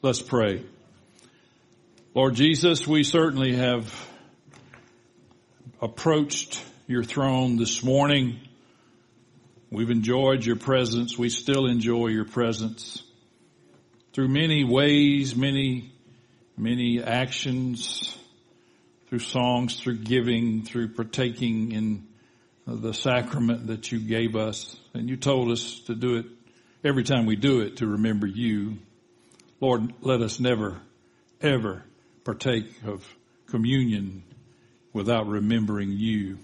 Let's pray. Lord Jesus, we certainly have approached your throne this morning. We've enjoyed your presence. We still enjoy your presence through many ways, many, many actions, through songs, through giving, through partaking in the sacrament that you gave us. And you told us to do it every time we do it to remember you. Lord, let us never, ever partake of communion without remembering you.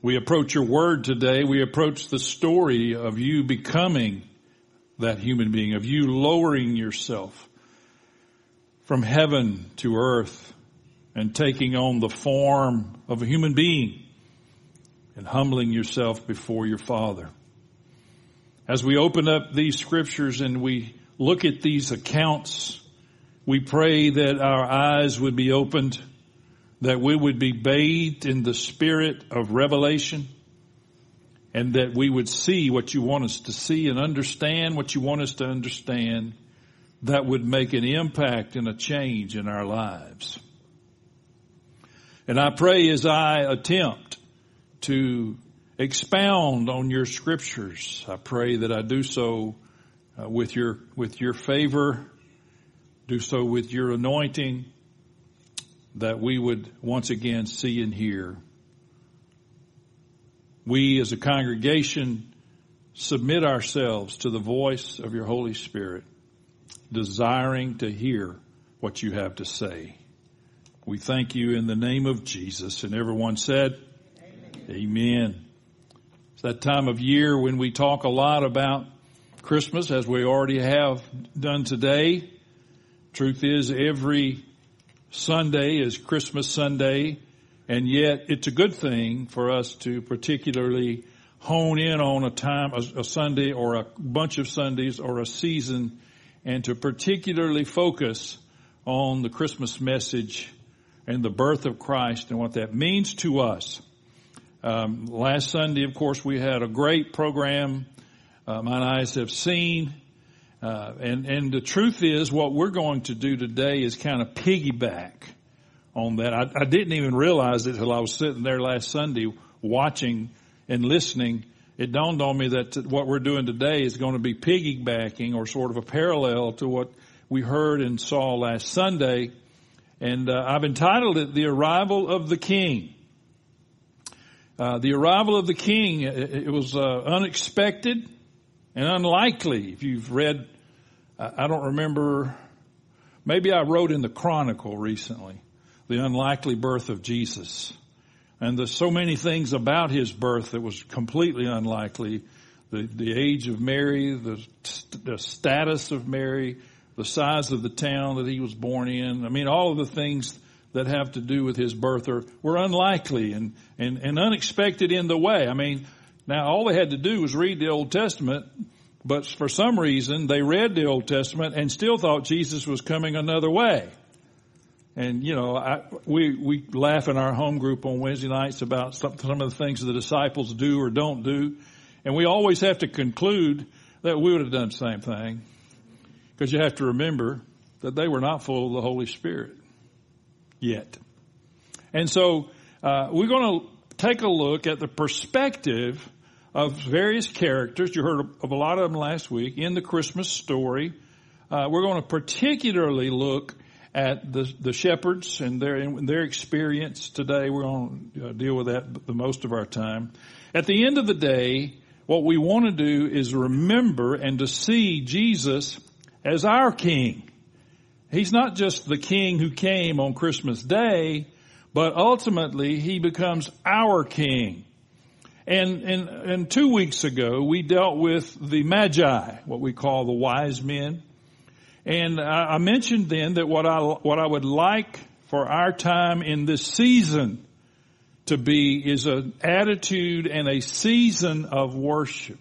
We approach your word today. We approach the story of you becoming that human being, of you lowering yourself from heaven to earth and taking on the form of a human being and humbling yourself before your Father. As we open up these scriptures and we look at these accounts, we pray that our eyes would be opened, that we would be bathed in the spirit of revelation, and that we would see what you want us to see and understand what you want us to understand that would make an impact and a change in our lives. And I pray as I attempt to expound on your scriptures, I pray that I do so uh, with your, with your favor, do so with your anointing, that we would once again see and hear. We as a congregation submit ourselves to the voice of your Holy Spirit, desiring to hear what you have to say. We thank you in the name of Jesus. And everyone said, Amen. Amen. It's that time of year when we talk a lot about Christmas as we already have done today. Truth is every Sunday is Christmas Sunday and yet it's a good thing for us to particularly hone in on a time, a, a Sunday or a bunch of Sundays or a season and to particularly focus on the Christmas message and the birth of Christ and what that means to us. Um, last Sunday, of course, we had a great program uh, mine eyes have seen. Uh, and, and the truth is what we're going to do today is kind of piggyback on that. I, I didn't even realize it until I was sitting there last Sunday watching and listening. It dawned on me that what we're doing today is going to be piggybacking or sort of a parallel to what we heard and saw last Sunday. And uh, I've entitled it The Arrival of the King. Uh, the arrival of the king, it, it was uh, unexpected and unlikely. If you've read, I don't remember, maybe I wrote in the Chronicle recently, the unlikely birth of Jesus. And there's so many things about his birth that was completely unlikely. The, the age of Mary, the, the status of Mary, the size of the town that he was born in. I mean, all of the things that have to do with his birth are, were unlikely and, and, and unexpected in the way. I mean, now all they had to do was read the Old Testament, but for some reason they read the Old Testament and still thought Jesus was coming another way. And you know, I, we we laugh in our home group on Wednesday nights about some, some of the things the disciples do or don't do, and we always have to conclude that we would have done the same thing, because you have to remember that they were not full of the Holy Spirit yet. And so uh, we're going to take a look at the perspective of various characters. You heard of a lot of them last week in the Christmas story. Uh, we're going to particularly look at the, the shepherds and their, and their experience today. We're going to uh, deal with that the most of our time. At the end of the day, what we want to do is remember and to see Jesus as our King. He's not just the King who came on Christmas Day, but ultimately he becomes our King. And, and, and two weeks ago, we dealt with the Magi, what we call the wise men. And I, I mentioned then that what I, what I would like for our time in this season to be is an attitude and a season of worship.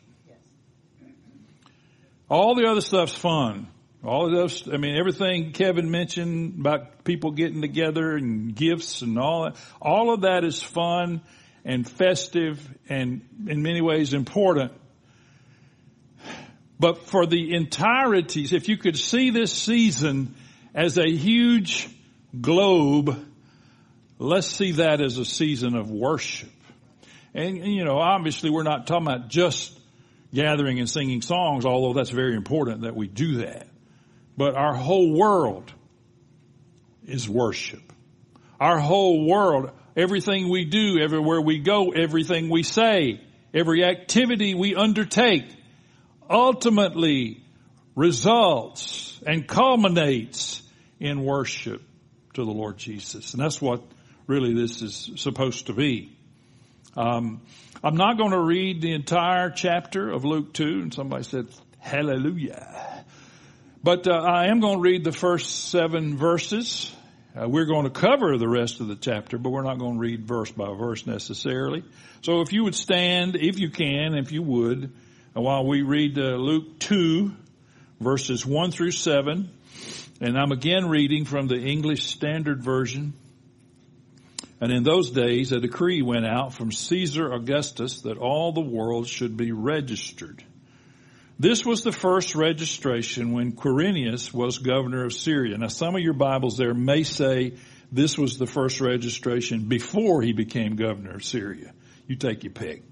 All the other stuff's fun. All of those, I mean, everything Kevin mentioned about people getting together and gifts and all that, all of that is fun and festive and in many ways important. But for the entirety, if you could see this season as a huge globe, let's see that as a season of worship. And, you know, obviously we're not talking about just gathering and singing songs, although that's very important that we do that. But our whole world is worship. Our whole world, everything we do, everywhere we go, everything we say, every activity we undertake, ultimately results and culminates in worship to the Lord Jesus. And that's what really this is supposed to be. Um, I'm not going to read the entire chapter of Luke 2, and somebody said, hallelujah. But uh, I am going to read the first seven verses. Uh, we're going to cover the rest of the chapter, but we're not going to read verse by verse necessarily. So if you would stand, if you can, if you would, while we read uh, Luke 2, verses 1 through 7, and I'm again reading from the English Standard Version. And in those days, a decree went out from Caesar Augustus that all the world should be registered. This was the first registration when Quirinius was governor of Syria. Now some of your Bibles there may say this was the first registration before he became governor of Syria. You take your pick.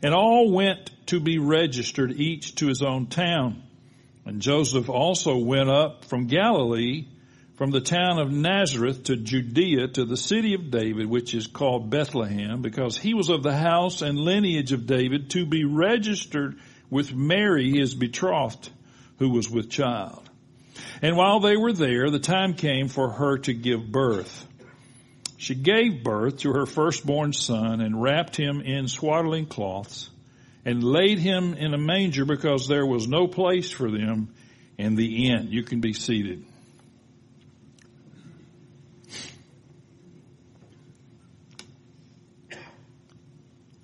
And all went to be registered, each to his own town. And Joseph also went up from Galilee, from the town of Nazareth to Judea to the city of David, which is called Bethlehem, because he was of the house and lineage of David to be registered with Mary, his betrothed, who was with child. And while they were there, the time came for her to give birth. She gave birth to her firstborn son and wrapped him in swaddling cloths and laid him in a manger because there was no place for them in the inn. You can be seated.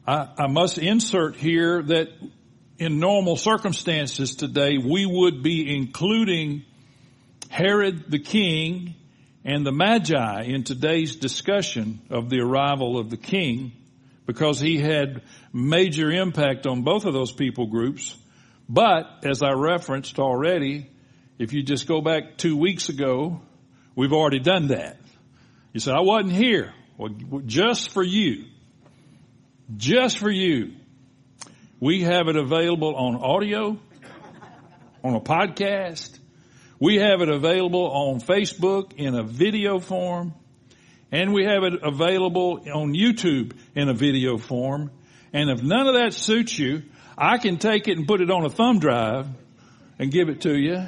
I, I must insert here that in normal circumstances today, we would be including Herod the king and the Magi in today's discussion of the arrival of the king because he had major impact on both of those people groups. But as I referenced already, if you just go back two weeks ago, we've already done that. You said, I wasn't here. Well, just for you. Just for you. We have it available on audio, on a podcast. We have it available on Facebook in a video form. And we have it available on YouTube in a video form. And if none of that suits you, I can take it and put it on a thumb drive and give it to you.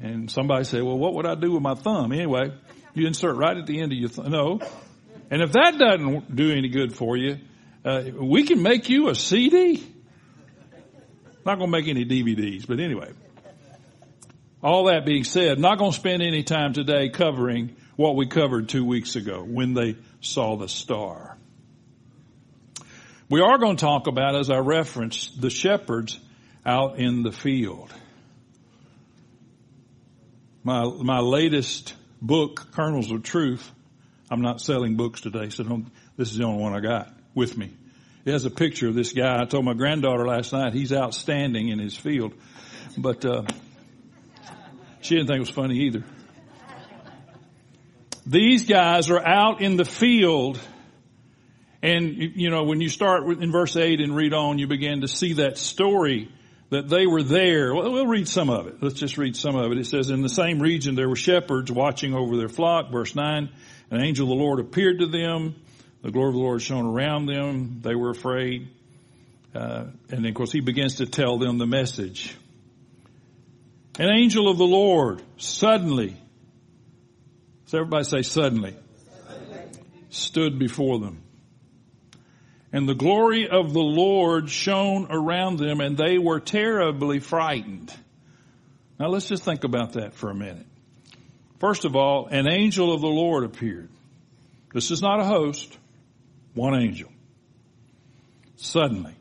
And somebody say, well, what would I do with my thumb? Anyway, you insert right at the end of your thumb. No. And if that doesn't do any good for you, uh, we can make you a CD. Not going to make any DVDs, but anyway. All that being said, not going to spend any time today covering what we covered two weeks ago when they saw the star. We are going to talk about, as I referenced, the shepherds out in the field. My, my latest book, Kernels of Truth, I'm not selling books today, so this is the only one I got with me. Has a picture of this guy. I told my granddaughter last night he's outstanding in his field, but uh, she didn't think it was funny either. These guys are out in the field and, you know, when you start in verse 8 and read on, you begin to see that story that they were there. Well, we'll read some of it. Let's just read some of it. It says, in the same region there were shepherds watching over their flock. Verse 9, an angel of the Lord appeared to them. The glory of the Lord shone around them. They were afraid. Uh, and then, of course, he begins to tell them the message. An angel of the Lord suddenly so everybody say suddenly. Stood before them. And the glory of the Lord shone around them and they were terribly frightened. Now let's just think about that for a minute. First of all, an angel of the Lord appeared. This is not a host, one angel. Suddenly.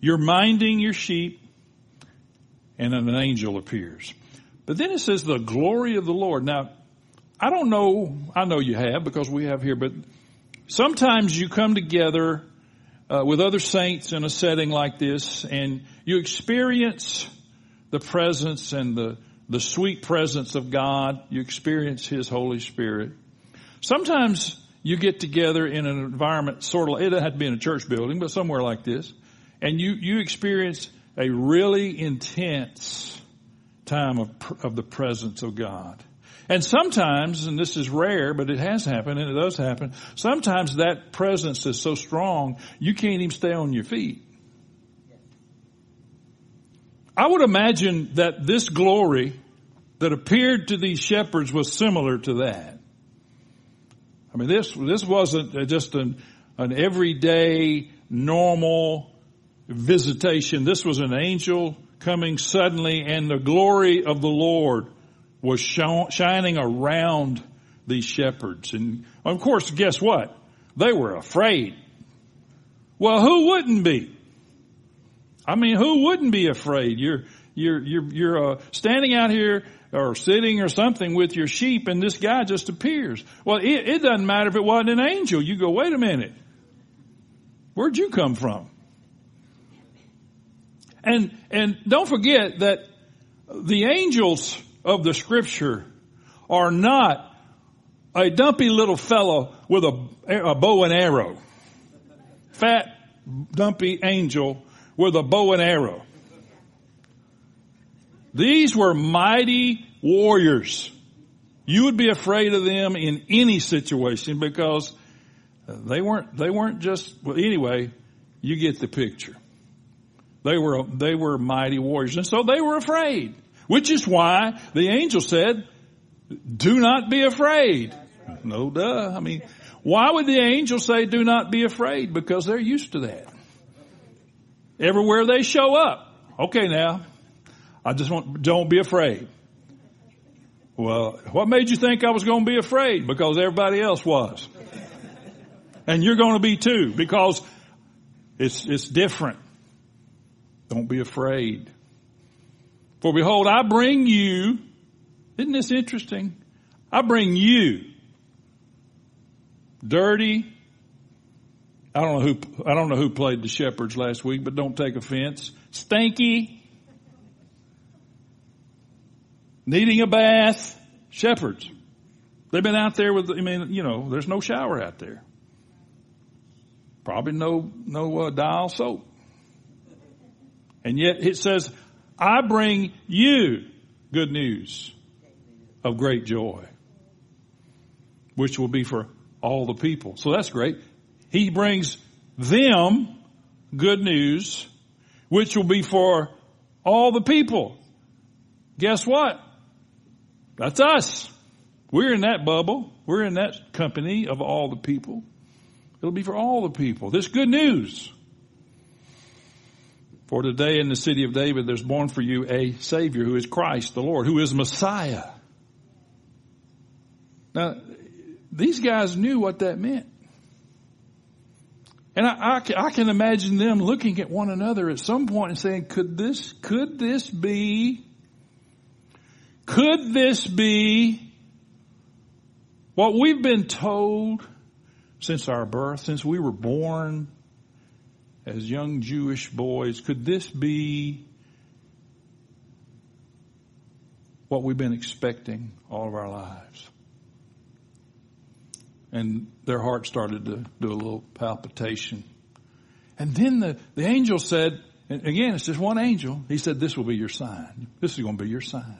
You're minding your sheep and an angel appears. But then it says the glory of the Lord. Now, I don't know, I know you have because we have here, but sometimes you come together uh, with other saints in a setting like this and you experience the presence and the, the sweet presence of God, you experience His Holy Spirit. Sometimes you get together in an environment sort of, it had to be in a church building, but somewhere like this, and you, you experience a really intense time of, of the presence of God. And sometimes, and this is rare, but it has happened and it does happen, sometimes that presence is so strong you can't even stay on your feet. I would imagine that this glory that appeared to these shepherds was similar to that. I mean, this, this wasn't just an, an everyday, normal visitation. This was an angel coming suddenly and the glory of the Lord was shining around these shepherds. And of course, guess what? They were afraid. Well, who wouldn't be? I mean, who wouldn't be afraid? You're, you're, you're, you're uh, standing out here or sitting or something with your sheep and this guy just appears. Well, it, it doesn't matter if it wasn't an angel. You go, wait a minute. Where'd you come from? And, and don't forget that the angels of the scripture are not a dumpy little fellow with a, a bow and arrow. Fat, dumpy angel with a bow and arrow. These were mighty warriors. You would be afraid of them in any situation because they weren't, they weren't just, well anyway, you get the picture. They were, they were mighty warriors and so they were afraid. Which is why the angel said, do not be afraid. No duh. I mean, why would the angel say do not be afraid? Because they're used to that. Everywhere they show up. Okay now. I just want, don't be afraid. Well, what made you think I was going to be afraid? Because everybody else was. And you're going to be too because it's, it's different. Don't be afraid. For behold, I bring you, isn't this interesting? I bring you dirty. I don't know who, I don't know who played the shepherds last week, but don't take offense. Stanky. Needing a bath. Shepherds. They've been out there with, I mean, you know, there's no shower out there. Probably no, no uh, dial soap. And yet it says, I bring you good news of great joy, which will be for all the people. So that's great. He brings them good news, which will be for all the people. Guess what? That's us. We're in that bubble. We're in that company of all the people. It'll be for all the people. This good news. For today in the city of David, there's born for you a Savior who is Christ the Lord, who is Messiah. Now, these guys knew what that meant. And I, I, I, can imagine them looking at one another at some point and saying, could this, could this be, could this be what we've been told since our birth, since we were born, as young Jewish boys, could this be what we've been expecting all of our lives? And their heart started to do a little palpitation. And then the, the angel said, and again, it's just one angel. He said, this will be your sign. This is going to be your sign.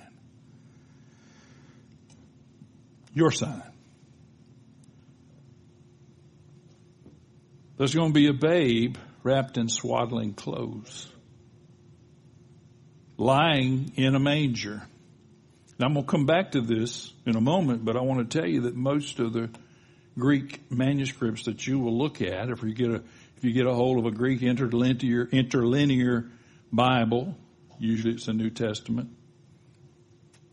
Your sign. There's going to be a babe wrapped in swaddling clothes, lying in a manger. Now I'm going to come back to this in a moment, but I want to tell you that most of the Greek manuscripts that you will look at, if you get a if you get a hold of a Greek interlinear interlinear Bible, usually it's a New Testament,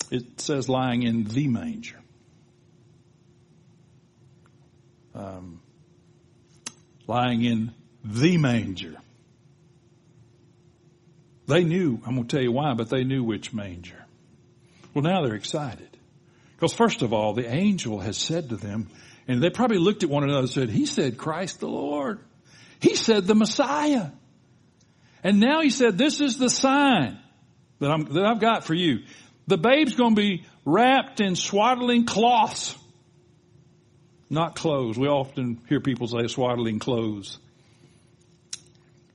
it says lying in the manger. Um, lying in the manger. They knew, I'm going to tell you why, but they knew which manger. Well, now they're excited. Because first of all, the angel has said to them, and they probably looked at one another and said, he said Christ the Lord. He said the Messiah. And now he said, this is the sign that I'm, that I've got for you. The babe's going to be wrapped in swaddling cloths, not clothes. We often hear people say swaddling clothes.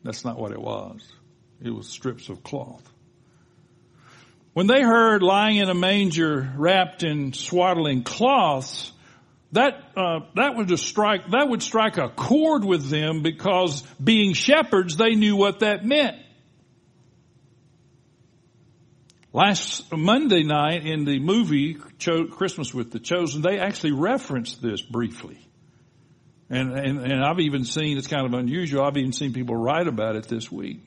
That's not what it was. It was strips of cloth. When they heard lying in a manger wrapped in swaddling cloths, that uh, that would strike that would strike a chord with them because being shepherds, they knew what that meant. Last Monday night in the movie Christmas with the Chosen, they actually referenced this briefly. And, and, and I've even seen, it's kind of unusual, I've even seen people write about it this week.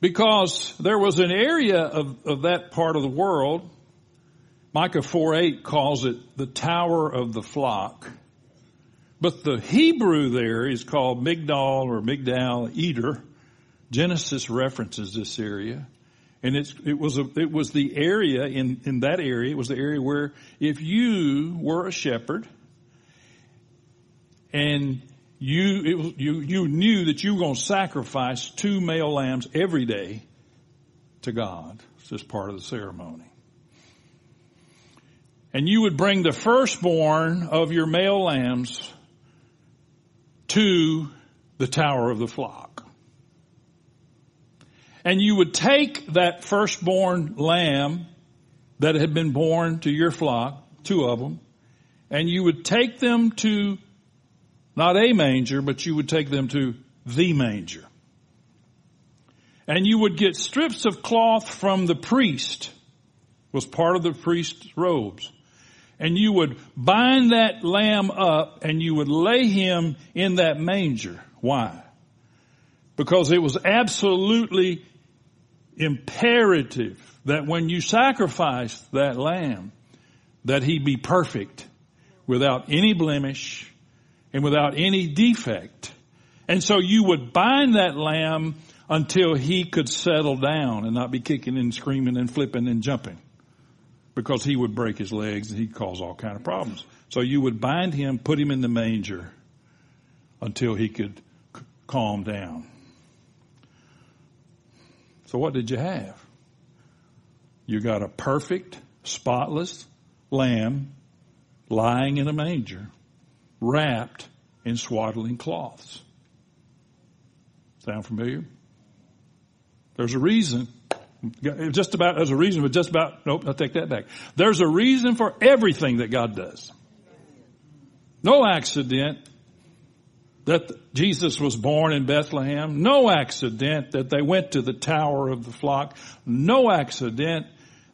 Because there was an area of, of that part of the world, Micah 4 8 calls it the tower of the flock. But the Hebrew there is called Migdal or Migdal Eder Genesis references this area. And it's, it was a, it was the area in, in that area, it was the area where if you were a shepherd and you, it was, you, you knew that you were going to sacrifice two male lambs every day to God. It's just part of the ceremony. And you would bring the firstborn of your male lambs to the tower of the flock and you would take that firstborn lamb that had been born to your flock, two of them, and you would take them to not a manger, but you would take them to the manger. And you would get strips of cloth from the priest, was part of the priest's robes. And you would bind that lamb up and you would lay him in that manger. Why? Because it was absolutely imperative that when you sacrifice that lamb, that he be perfect without any blemish and without any defect. And so you would bind that lamb until he could settle down and not be kicking and screaming and flipping and jumping because he would break his legs and he'd cause all kind of problems. So you would bind him, put him in the manger until he could calm down. So what did you have? You got a perfect, spotless lamb lying in a manger, wrapped in swaddling cloths. Sound familiar? There's a reason. Just about, there's a reason, but just about, nope, I'll take that back. There's a reason for everything that God does. No accident that Jesus was born in Bethlehem. No accident that they went to the tower of the flock. No accident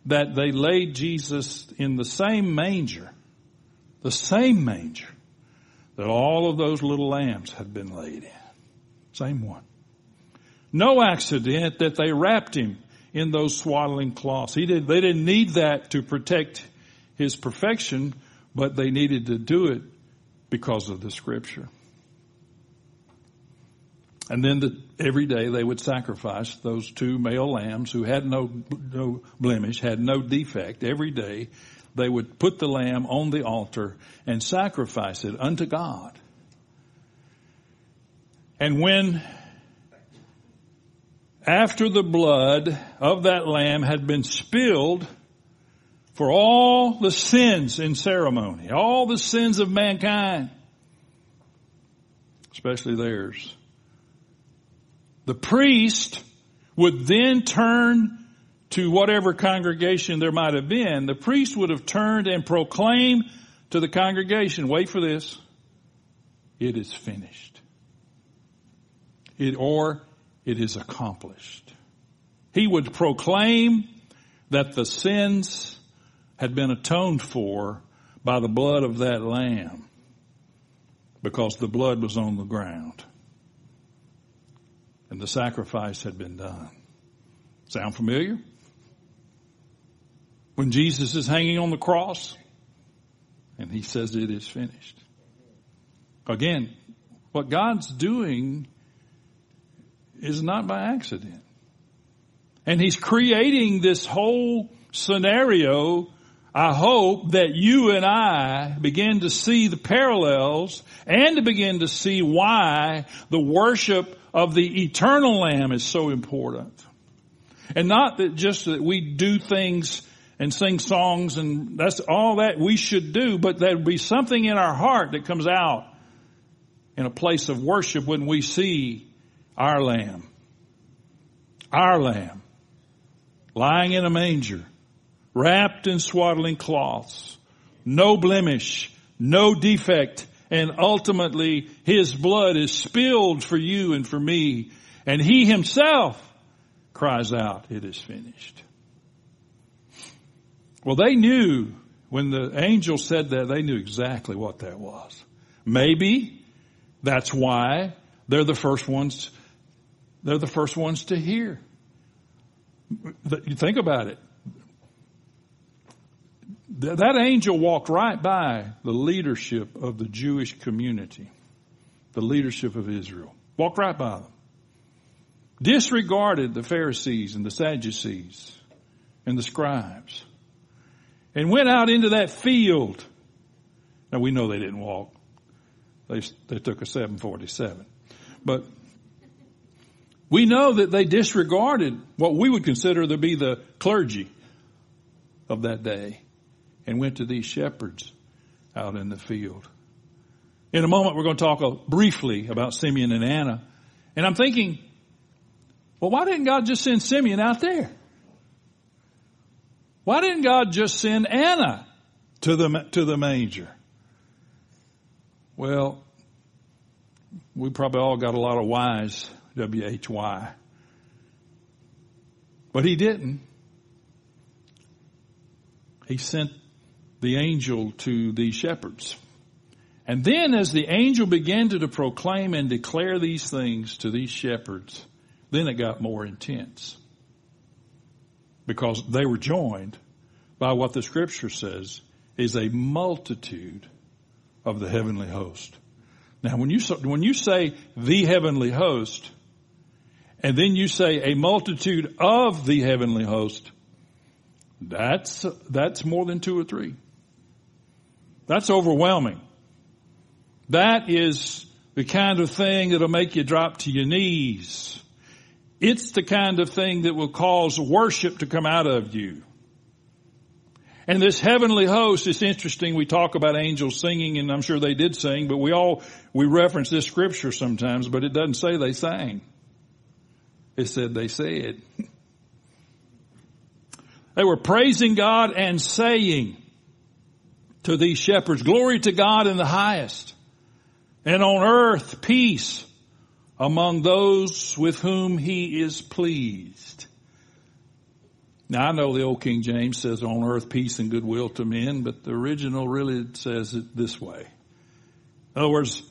that they laid Jesus in the same manger, the same manger that all of those little lambs had been laid in. Same one. No accident that they wrapped him in those swaddling cloths. He did, they didn't need that to protect his perfection, but they needed to do it because of the scripture. And then the, every day they would sacrifice those two male lambs who had no, no blemish, had no defect. Every day they would put the lamb on the altar and sacrifice it unto God. And when after the blood of that lamb had been spilled for all the sins in ceremony, all the sins of mankind, especially theirs, the priest would then turn to whatever congregation there might have been. The priest would have turned and proclaimed to the congregation, wait for this, it is finished. It, or it is accomplished. He would proclaim that the sins had been atoned for by the blood of that lamb because the blood was on the ground and the sacrifice had been done. Sound familiar? When Jesus is hanging on the cross and he says it is finished. Again, what God's doing is not by accident. And he's creating this whole scenario I hope that you and I begin to see the parallels and to begin to see why the worship of the eternal Lamb is so important. And not that just that we do things and sing songs and that's all that we should do, but there'd be something in our heart that comes out in a place of worship when we see our Lamb. Our Lamb. Lying in a manger wrapped in swaddling cloths, no blemish, no defect, and ultimately his blood is spilled for you and for me, and he himself cries out, it is finished. Well, they knew when the angel said that, they knew exactly what that was. Maybe that's why they're the first ones, they're the first ones to hear. You think about it that angel walked right by the leadership of the Jewish community, the leadership of Israel. Walked right by them. Disregarded the Pharisees and the Sadducees and the scribes. And went out into that field. Now we know they didn't walk. They, they took a 747. But we know that they disregarded what we would consider to be the clergy of that day and went to these shepherds out in the field. In a moment, we're going to talk uh, briefly about Simeon and Anna. And I'm thinking, well, why didn't God just send Simeon out there? Why didn't God just send Anna to the, to the manger? Well, we probably all got a lot of whys, W-H-Y. But he didn't. He sent the angel to the shepherds. And then as the angel began to, to proclaim and declare these things to these shepherds, then it got more intense. Because they were joined by what the scripture says is a multitude of the heavenly host. Now when you, when you say the heavenly host, and then you say a multitude of the heavenly host, that's, that's more than two or three. That's overwhelming. That is the kind of thing that'll make you drop to your knees. It's the kind of thing that will cause worship to come out of you. And this heavenly host, it's interesting, we talk about angels singing and I'm sure they did sing, but we all, we reference this scripture sometimes, but it doesn't say they sang. It said they said. They were praising God and saying, to these shepherds. Glory to God in the highest. And on earth, peace among those with whom he is pleased. Now I know the old King James says on earth peace and goodwill to men, but the original really says it this way. In other words,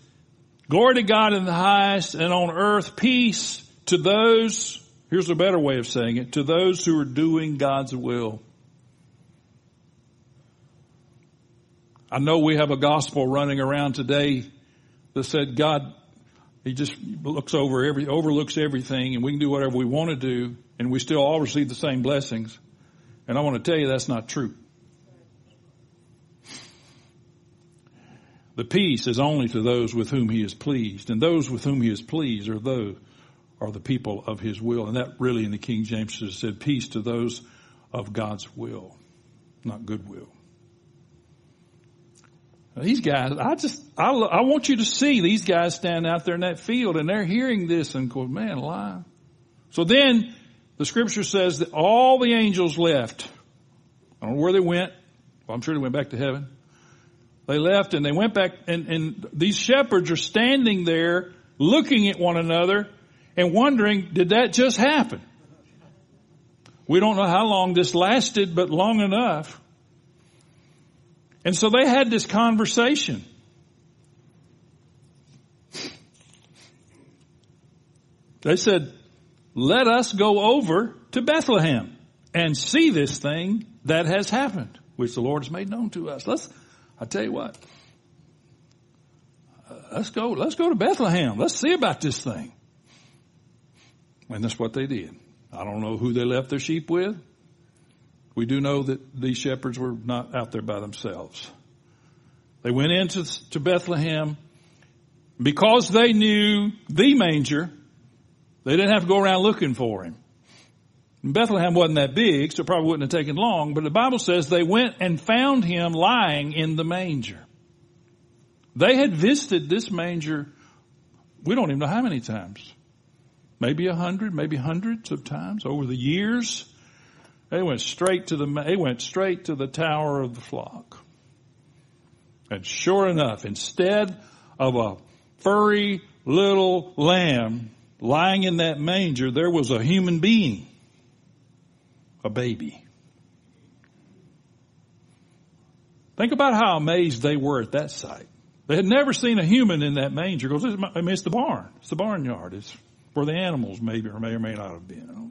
glory to God in the highest and on earth peace to those, here's a better way of saying it, to those who are doing God's will. I know we have a gospel running around today that said God, He just looks over every, overlooks everything and we can do whatever we want to do and we still all receive the same blessings. And I want to tell you that's not true. The peace is only to those with whom he is pleased, and those with whom he is pleased are those are the people of his will. And that really in the King James said peace to those of God's will, not goodwill. These guys, I just, I, I want you to see these guys standing out there in that field and they're hearing this and go, man, alive. So then the scripture says that all the angels left. I don't know where they went. Well, I'm sure they went back to heaven. They left and they went back and, and these shepherds are standing there looking at one another and wondering, did that just happen? We don't know how long this lasted, but long enough. And so they had this conversation. They said, let us go over to Bethlehem and see this thing that has happened, which the Lord has made known to us. Let's, I tell you what, let's go, let's go to Bethlehem. Let's see about this thing. And that's what they did. I don't know who they left their sheep with. We do know that these shepherds were not out there by themselves. They went into to Bethlehem because they knew the manger. They didn't have to go around looking for him. Bethlehem wasn't that big, so it probably wouldn't have taken long, but the Bible says they went and found him lying in the manger. They had visited this manger, we don't even know how many times. Maybe a hundred, maybe hundreds of times over the years. They went straight to the, they went straight to the tower of the flock. And sure enough, instead of a furry little lamb lying in that manger, there was a human being a baby. Think about how amazed they were at that sight. They had never seen a human in that manger because I mean, it's the barn. It's the barnyard. It's where the animals maybe or may or may not have been.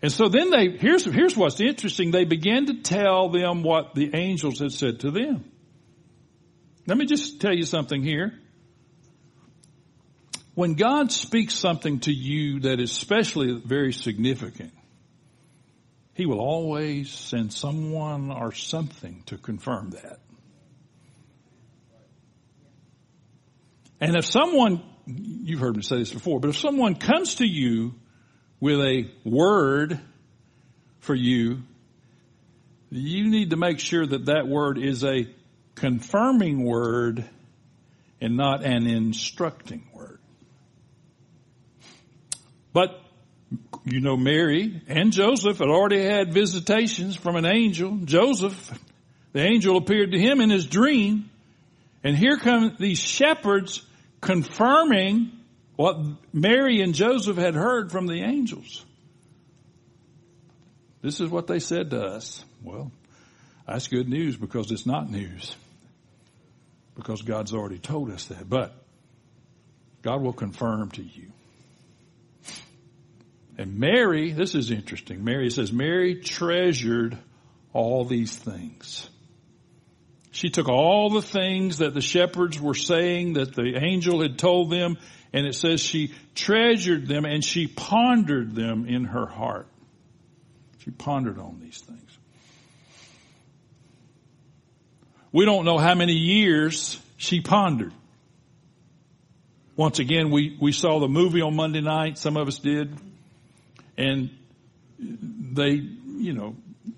And so then they, here's, here's what's interesting. They began to tell them what the angels had said to them. Let me just tell you something here. When God speaks something to you that is especially very significant, He will always send someone or something to confirm that. And if someone, you've heard me say this before, but if someone comes to you with a word for you, you need to make sure that that word is a confirming word and not an instructing word. But you know, Mary and Joseph had already had visitations from an angel. Joseph, the angel appeared to him in his dream. And here come these shepherds confirming what Mary and Joseph had heard from the angels. This is what they said to us. Well, that's good news because it's not news. Because God's already told us that. But God will confirm to you. And Mary, this is interesting. Mary says, Mary treasured all these things. She took all the things that the shepherds were saying that the angel had told them, and it says she treasured them and she pondered them in her heart. She pondered on these things. We don't know how many years she pondered. Once again, we, we saw the movie on Monday night. Some of us did. And they, you know,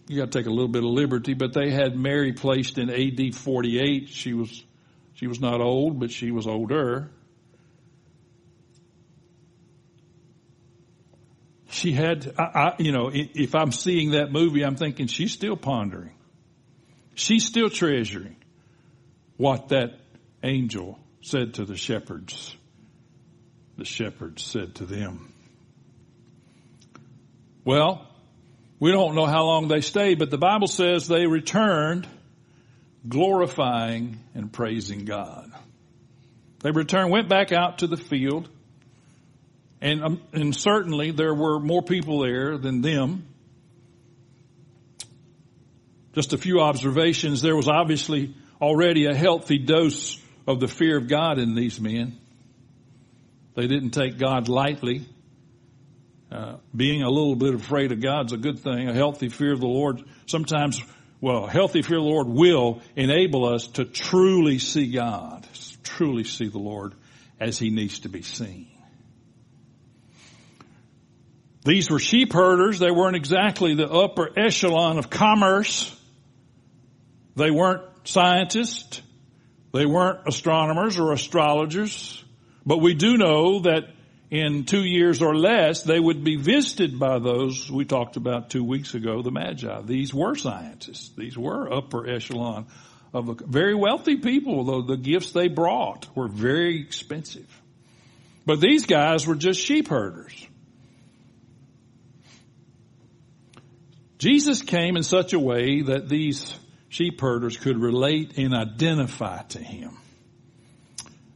you got to take a little bit of liberty, but they had Mary placed in AD 48. She was, she was not old, but she was older. She had, I, I, you know, if I'm seeing that movie, I'm thinking she's still pondering. She's still treasuring what that angel said to the shepherds. The shepherds said to them. Well, we don't know how long they stayed, but the Bible says they returned glorifying and praising God. They returned, went back out to the field, and, um, and certainly there were more people there than them. Just a few observations. There was obviously already a healthy dose of the fear of God in these men. They didn't take God lightly. Uh, being a little bit afraid of God's a good thing. A healthy fear of the Lord sometimes, well, a healthy fear of the Lord will enable us to truly see God, truly see the Lord as He needs to be seen. These were sheep herders. They weren't exactly the upper echelon of commerce. They weren't scientists. They weren't astronomers or astrologers. But we do know that in two years or less, they would be visited by those we talked about two weeks ago, the Magi. These were scientists. These were upper echelon of very wealthy people, though the gifts they brought were very expensive. But these guys were just sheep herders. Jesus came in such a way that these sheep herders could relate and identify to him.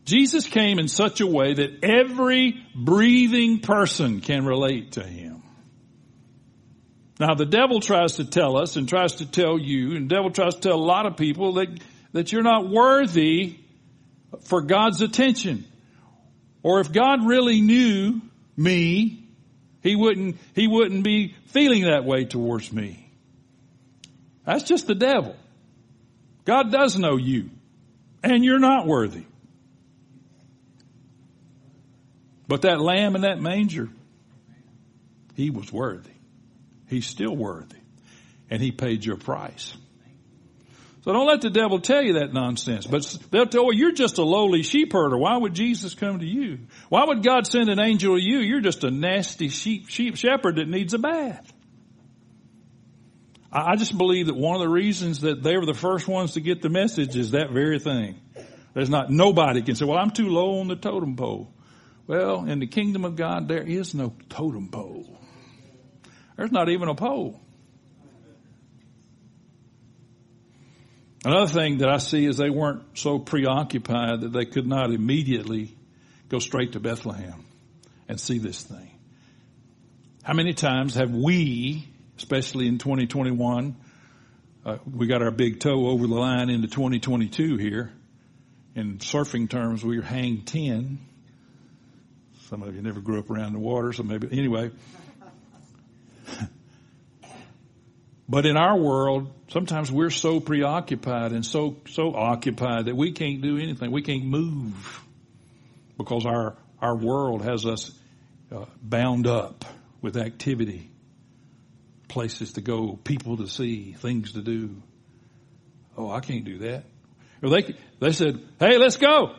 Jesus came in such a way that every breathing person can relate to him. Now the devil tries to tell us and tries to tell you, and the devil tries to tell a lot of people that, that you're not worthy for God's attention. Or if God really knew me, He wouldn't, he wouldn't be feeling that way towards me. That's just the devil. God does know you and you're not worthy. But that lamb in that manger, he was worthy. He's still worthy. And he paid your price. So don't let the devil tell you that nonsense. But they'll tell you, you're just a lowly sheep herder. Why would Jesus come to you? Why would God send an angel to you? You're just a nasty sheep, sheep shepherd that needs a bath. I just believe that one of the reasons that they were the first ones to get the message is that very thing. There's not, nobody can say, well, I'm too low on the totem pole. Well, in the kingdom of God, there is no totem pole. There's not even a pole. Another thing that I see is they weren't so preoccupied that they could not immediately go straight to Bethlehem and see this thing. How many times have we, especially in 2021, uh, we got our big toe over the line into 2022 here. In surfing terms, we hang 10. Some of you never grew up around the water, so maybe, anyway. But in our world, sometimes we're so preoccupied and so, so occupied that we can't do anything. We can't move because our, our world has us uh, bound up with activity, places to go, people to see, things to do. Oh, I can't do that. Or they, they said, hey, let's go.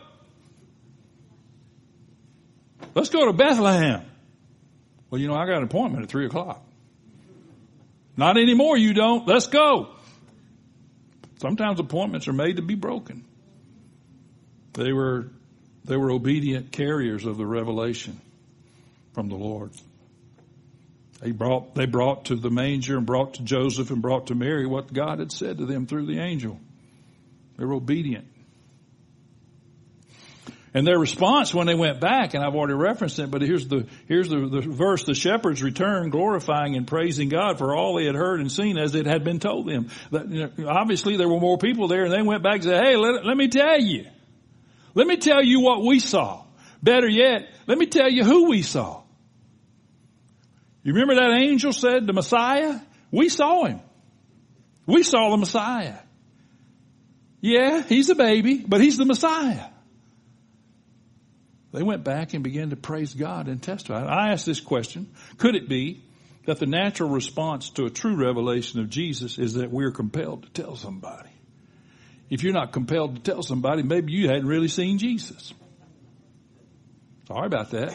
Let's go to Bethlehem. Well, you know, I got an appointment at three o'clock. Not anymore, you don't. Let's go. Sometimes appointments are made to be broken. They were, they were obedient carriers of the revelation from the Lord. They brought, they brought to the manger and brought to Joseph and brought to Mary what God had said to them through the angel. They were obedient. And their response when they went back, and I've already referenced it, but here's the, here's the, the verse, the shepherds returned glorifying and praising God for all they had heard and seen as it had been told them. You know, obviously there were more people there and they went back and said, hey, let, let me tell you. Let me tell you what we saw. Better yet, let me tell you who we saw. You remember that angel said the Messiah? We saw him. We saw the Messiah. Yeah, he's a baby, but he's the Messiah. They went back and began to praise God and testify. I asked this question, could it be that the natural response to a true revelation of Jesus is that we're compelled to tell somebody? If you're not compelled to tell somebody, maybe you hadn't really seen Jesus. Sorry about that.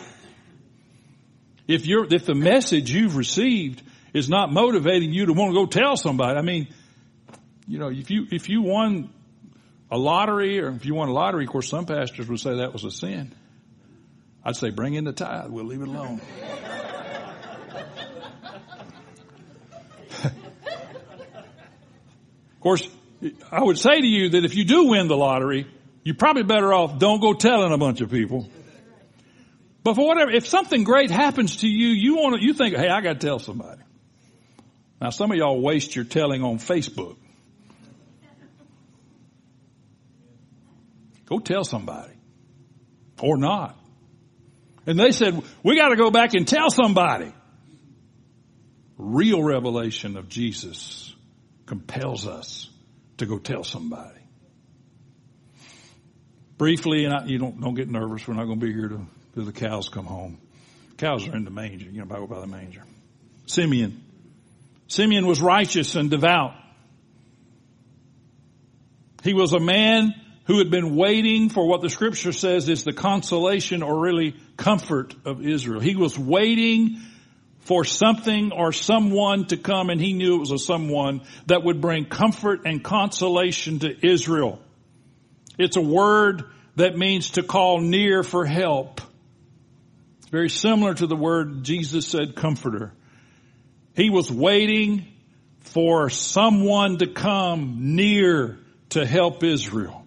If you're, if the message you've received is not motivating you to want to go tell somebody, I mean, you know, if you, if you won a lottery or if you won a lottery, of course some pastors would say that was a sin. I'd say bring in the tithe. We'll leave it alone. of course, I would say to you that if you do win the lottery, you're probably better off don't go telling a bunch of people. But for whatever, if something great happens to you, you want to, you think, hey, I got to tell somebody. Now some of y'all waste your telling on Facebook. Go tell somebody. Or not. And they said, we got to go back and tell somebody. Real revelation of Jesus compels us to go tell somebody. Briefly, and I, you don't, don't get nervous. We're not going to be here till the cows come home. Cows are in the manger. You know, by the manger. Simeon. Simeon was righteous and devout. He was a man who had been waiting for what the scripture says is the consolation or really comfort of Israel. He was waiting for something or someone to come and he knew it was a someone that would bring comfort and consolation to Israel. It's a word that means to call near for help. It's very similar to the word Jesus said comforter. He was waiting for someone to come near to help Israel.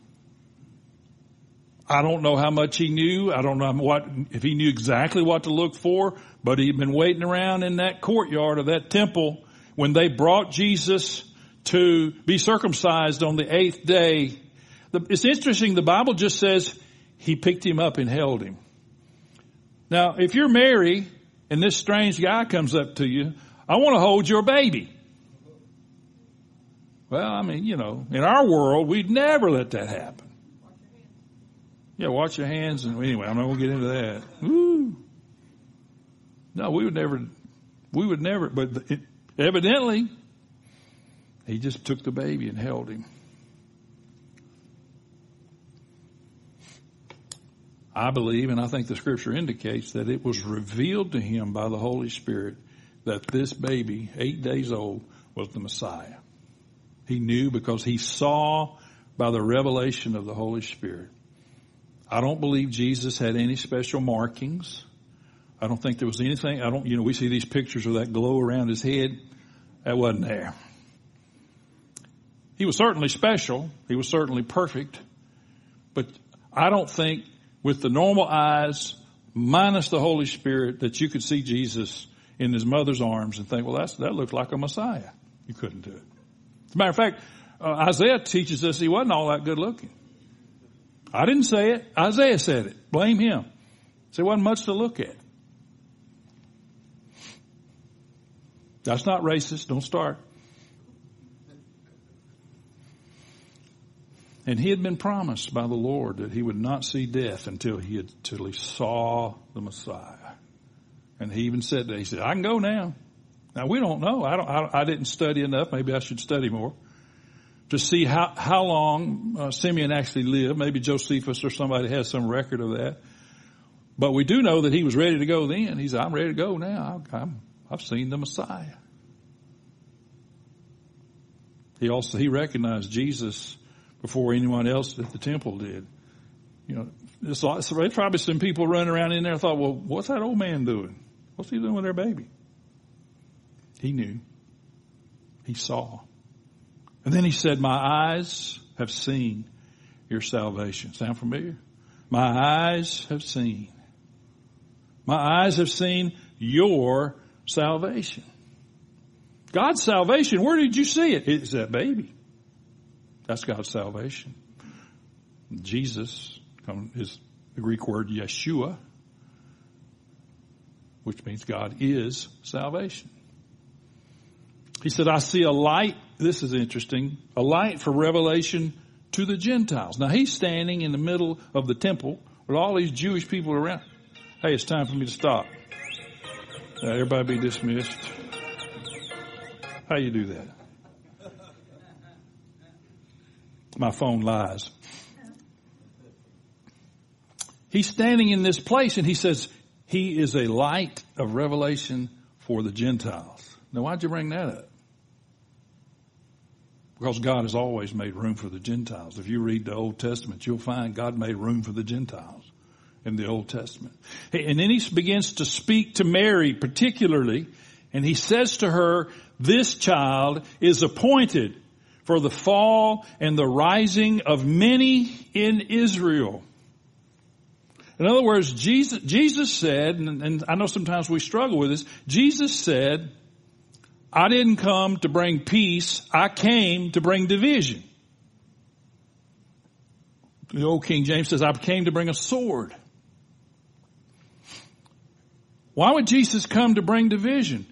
I don't know how much he knew. I don't know what, if he knew exactly what to look for, but he'd been waiting around in that courtyard of that temple when they brought Jesus to be circumcised on the eighth day. It's interesting. The Bible just says he picked him up and held him. Now, if you're Mary and this strange guy comes up to you, I want to hold your baby. Well, I mean, you know, in our world, we'd never let that happen. Yeah, watch your hands. And anyway, I'm not going to get into that. Woo. No, we would never, we would never, but it, evidently, he just took the baby and held him. I believe, and I think the scripture indicates that it was revealed to him by the Holy Spirit that this baby, eight days old, was the Messiah. He knew because he saw by the revelation of the Holy Spirit. I don't believe Jesus had any special markings. I don't think there was anything, I don't, you know, we see these pictures of that glow around his head. That wasn't there. He was certainly special. He was certainly perfect. But I don't think with the normal eyes, minus the Holy Spirit, that you could see Jesus in his mother's arms and think, well, that's, that looks like a Messiah. You couldn't do it. As a matter of fact, uh, Isaiah teaches us he wasn't all that good looking. I didn't say it. Isaiah said it. Blame him. So it wasn't much to look at. That's not racist. Don't start. And he had been promised by the Lord that he would not see death until he had, until he saw the Messiah. And he even said that he said, "I can go now." Now we don't know. I don't. I, I didn't study enough. Maybe I should study more to see how how long uh, Simeon actually lived. Maybe Josephus or somebody has some record of that. But we do know that he was ready to go then. He said, "I'm ready to go now. I'm, I've seen the Messiah." He also he recognized Jesus before anyone else at the temple did. You know, there's, there's probably some people running around in there thought, well, what's that old man doing? What's he doing with their baby? He knew. He saw. And then he said, my eyes have seen your salvation. Sound familiar? My eyes have seen. My eyes have seen your salvation. God's salvation, where did you see it? It's that baby. That's God's salvation. Jesus is the Greek word Yeshua, which means God is salvation. He said, I see a light. This is interesting. A light for revelation to the Gentiles. Now he's standing in the middle of the temple with all these Jewish people around. Hey, it's time for me to stop. Uh, everybody be dismissed. How you do that? My phone lies. He's standing in this place and he says, he is a light of revelation for the Gentiles. Now why'd you bring that up? Because God has always made room for the Gentiles. If you read the Old Testament, you'll find God made room for the Gentiles in the Old Testament. And then he begins to speak to Mary particularly, and he says to her, this child is appointed for the fall and the rising of many in Israel. In other words, Jesus, Jesus said, and, and, I know sometimes we struggle with this, Jesus said, I didn't come to bring peace, I came to bring division. The old King James says, I came to bring a sword. Why would Jesus come to bring division?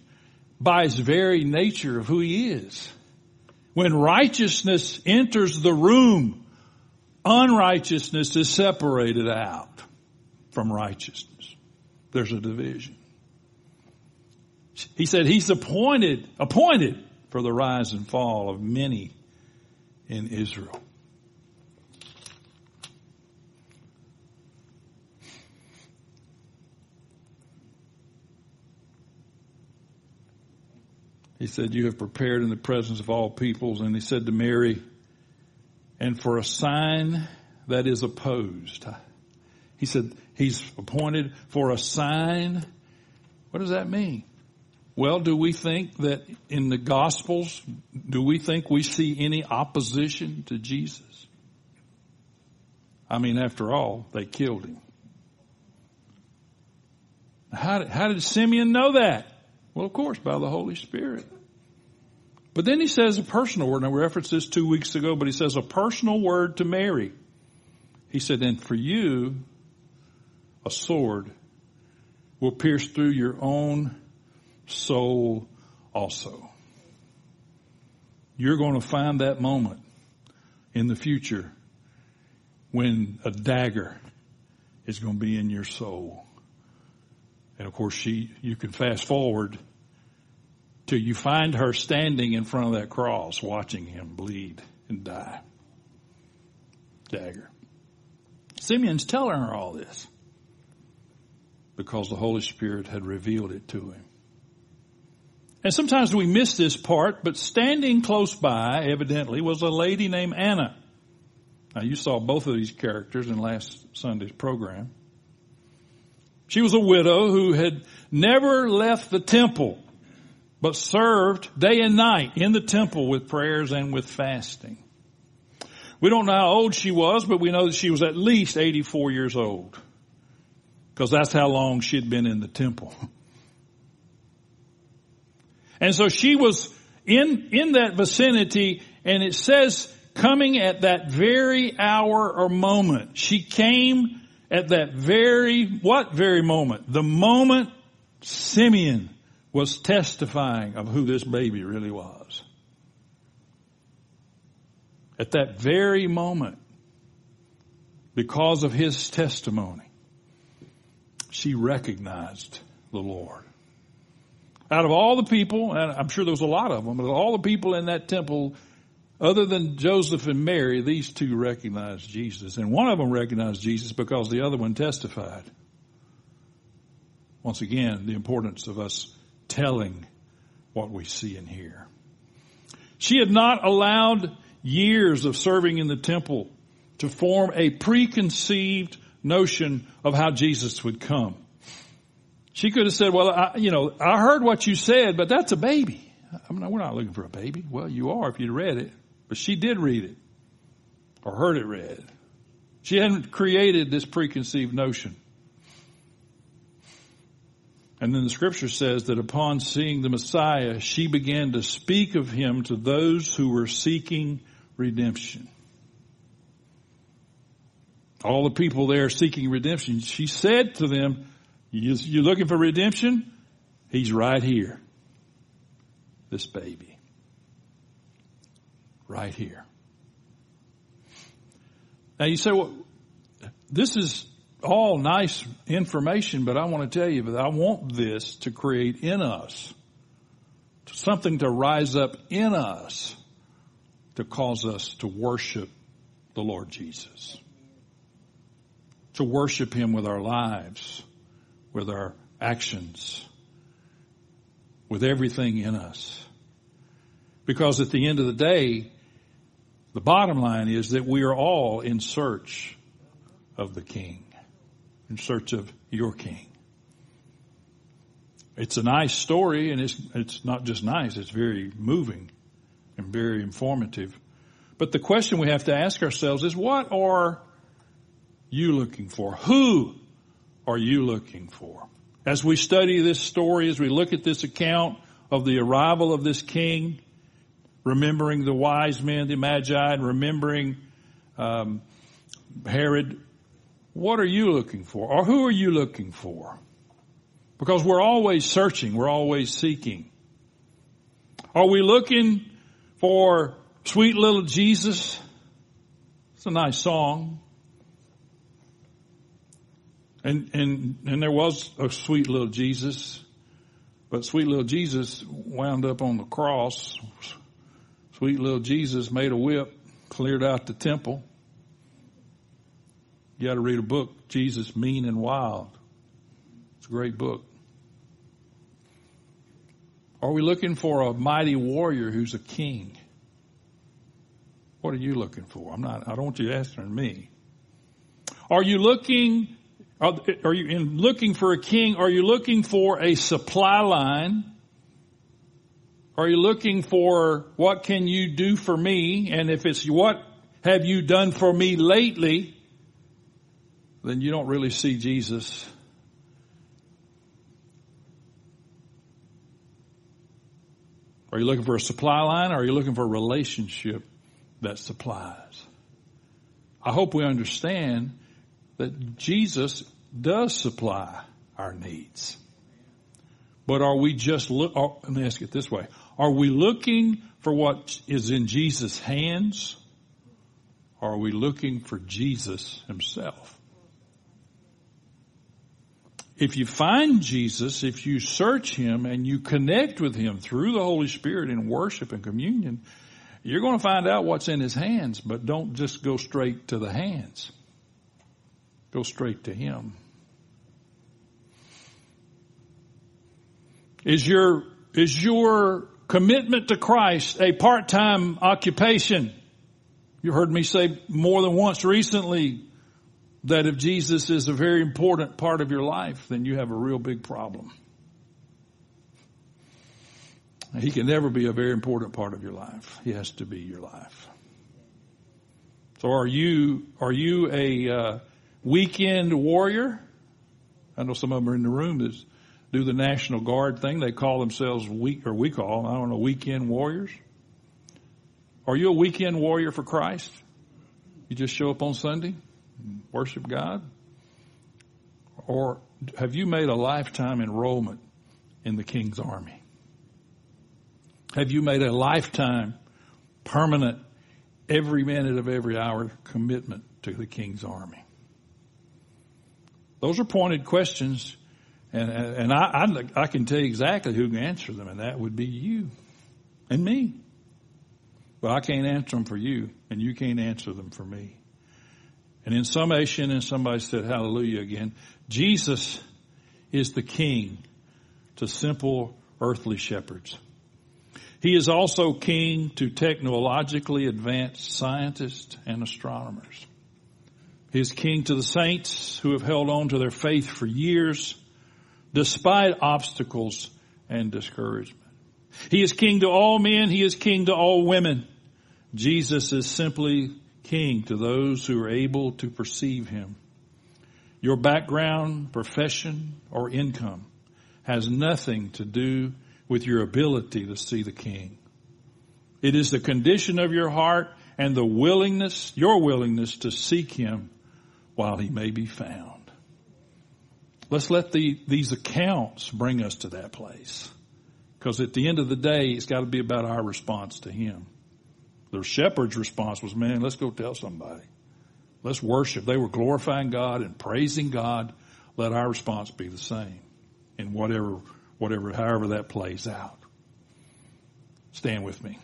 By his very nature of who he is. When righteousness enters the room, unrighteousness is separated out from righteousness. There's a division. He said he's appointed, appointed for the rise and fall of many in Israel. He said, you have prepared in the presence of all peoples. And he said to Mary, and for a sign that is opposed. He said, he's appointed for a sign. What does that mean? Well, do we think that in the Gospels, do we think we see any opposition to Jesus? I mean, after all, they killed him. How did, how did Simeon know that? Well, of course, by the Holy Spirit. But then he says a personal word. Now we referenced this two weeks ago, but he says a personal word to Mary. He said, and for you, a sword will pierce through your own soul also. You're going to find that moment in the future when a dagger is going to be in your soul. And of course, she, you can fast forward till you find her standing in front of that cross watching him bleed and die. Dagger. Simeon's telling her all this because the Holy Spirit had revealed it to him. And sometimes we miss this part, but standing close by, evidently, was a lady named Anna. Now you saw both of these characters in last Sunday's program. She was a widow who had never left the temple, but served day and night in the temple with prayers and with fasting. We don't know how old she was, but we know that she was at least 84 years old. Because that's how long she'd been in the temple. And so she was in, in that vicinity and it says coming at that very hour or moment. She came at that very, what very moment? The moment Simeon was testifying of who this baby really was. At that very moment, because of his testimony, she recognized the Lord. Out of all the people, and I'm sure there was a lot of them, but all the people in that temple, other than Joseph and Mary, these two recognized Jesus. And one of them recognized Jesus because the other one testified. Once again, the importance of us telling what we see and hear. She had not allowed years of serving in the temple to form a preconceived notion of how Jesus would come. She could have said, well, I, you know, I heard what you said, but that's a baby. Mean, we're not looking for a baby. Well, you are if you'd read it, but she did read it or heard it read. She hadn't created this preconceived notion. And then the scripture says that upon seeing the Messiah, she began to speak of him to those who were seeking redemption. All the people there seeking redemption, she said to them, you, are looking for redemption? He's right here. This baby. Right here. Now you say, well, this is all nice information, but I want to tell you that I want this to create in us something to rise up in us to cause us to worship the Lord Jesus. To worship Him with our lives with our actions, with everything in us. Because at the end of the day, the bottom line is that we are all in search of the King, in search of your King. It's a nice story and it's, it's not just nice, it's very moving and very informative. But the question we have to ask ourselves is what are you looking for? Who are you looking for? As we study this story, as we look at this account of the arrival of this king, remembering the wise men, the magi, and remembering um, Herod, what are you looking for? Or who are you looking for? Because we're always searching, we're always seeking. Are we looking for sweet little Jesus? It's a nice song. And, and, and there was a sweet little Jesus, but sweet little Jesus wound up on the cross. Sweet little Jesus made a whip, cleared out the temple. You got to read a book, Jesus Mean and Wild. It's a great book. Are we looking for a mighty warrior who's a king? What are you looking for? I'm not, I don't want you answering me. Are you looking are you in looking for a king? Are you looking for a supply line? Are you looking for what can you do for me? And if it's what have you done for me lately, then you don't really see Jesus. Are you looking for a supply line or are you looking for a relationship that supplies? I hope we understand that Jesus does supply our needs. But are we just look, let me ask it this way. Are we looking for what is in Jesus' hands? Or are we looking for Jesus himself? If you find Jesus, if you search him and you connect with him through the Holy Spirit in worship and communion, you're going to find out what's in his hands, but don't just go straight to the hands. Go straight to him. Is your, is your commitment to Christ a part-time occupation? You heard me say more than once recently that if Jesus is a very important part of your life, then you have a real big problem. He can never be a very important part of your life. He has to be your life. So are you, are you a uh, weekend warrior? I know some of them are in the room that do the National Guard thing. They call themselves week, or we call, I don't know, weekend warriors. Are you a weekend warrior for Christ? You just show up on Sunday, worship God? Or have you made a lifetime enrollment in the King's Army? Have you made a lifetime, permanent, every minute of every hour commitment to the King's army? Those are pointed questions, and, and I, I, I can tell you exactly who can answer them, and that would be you and me. But I can't answer them for you, and you can't answer them for me. And in summation, and somebody said hallelujah again, Jesus is the king to simple earthly shepherds. He is also king to technologically advanced scientists and astronomers. He is king to the saints who have held on to their faith for years despite obstacles and discouragement. He is king to all men. He is king to all women. Jesus is simply king to those who are able to perceive him. Your background, profession, or income has nothing to do with your ability to see the King. It is the condition of your heart and the willingness, your willingness to seek Him while He may be found. Let's let the, these accounts bring us to that place. Because at the end of the day, it's got to be about our response to Him. The shepherd's response was, man, let's go tell somebody. Let's worship. They were glorifying God and praising God. Let our response be the same in whatever whatever, however that plays out. Stand with me.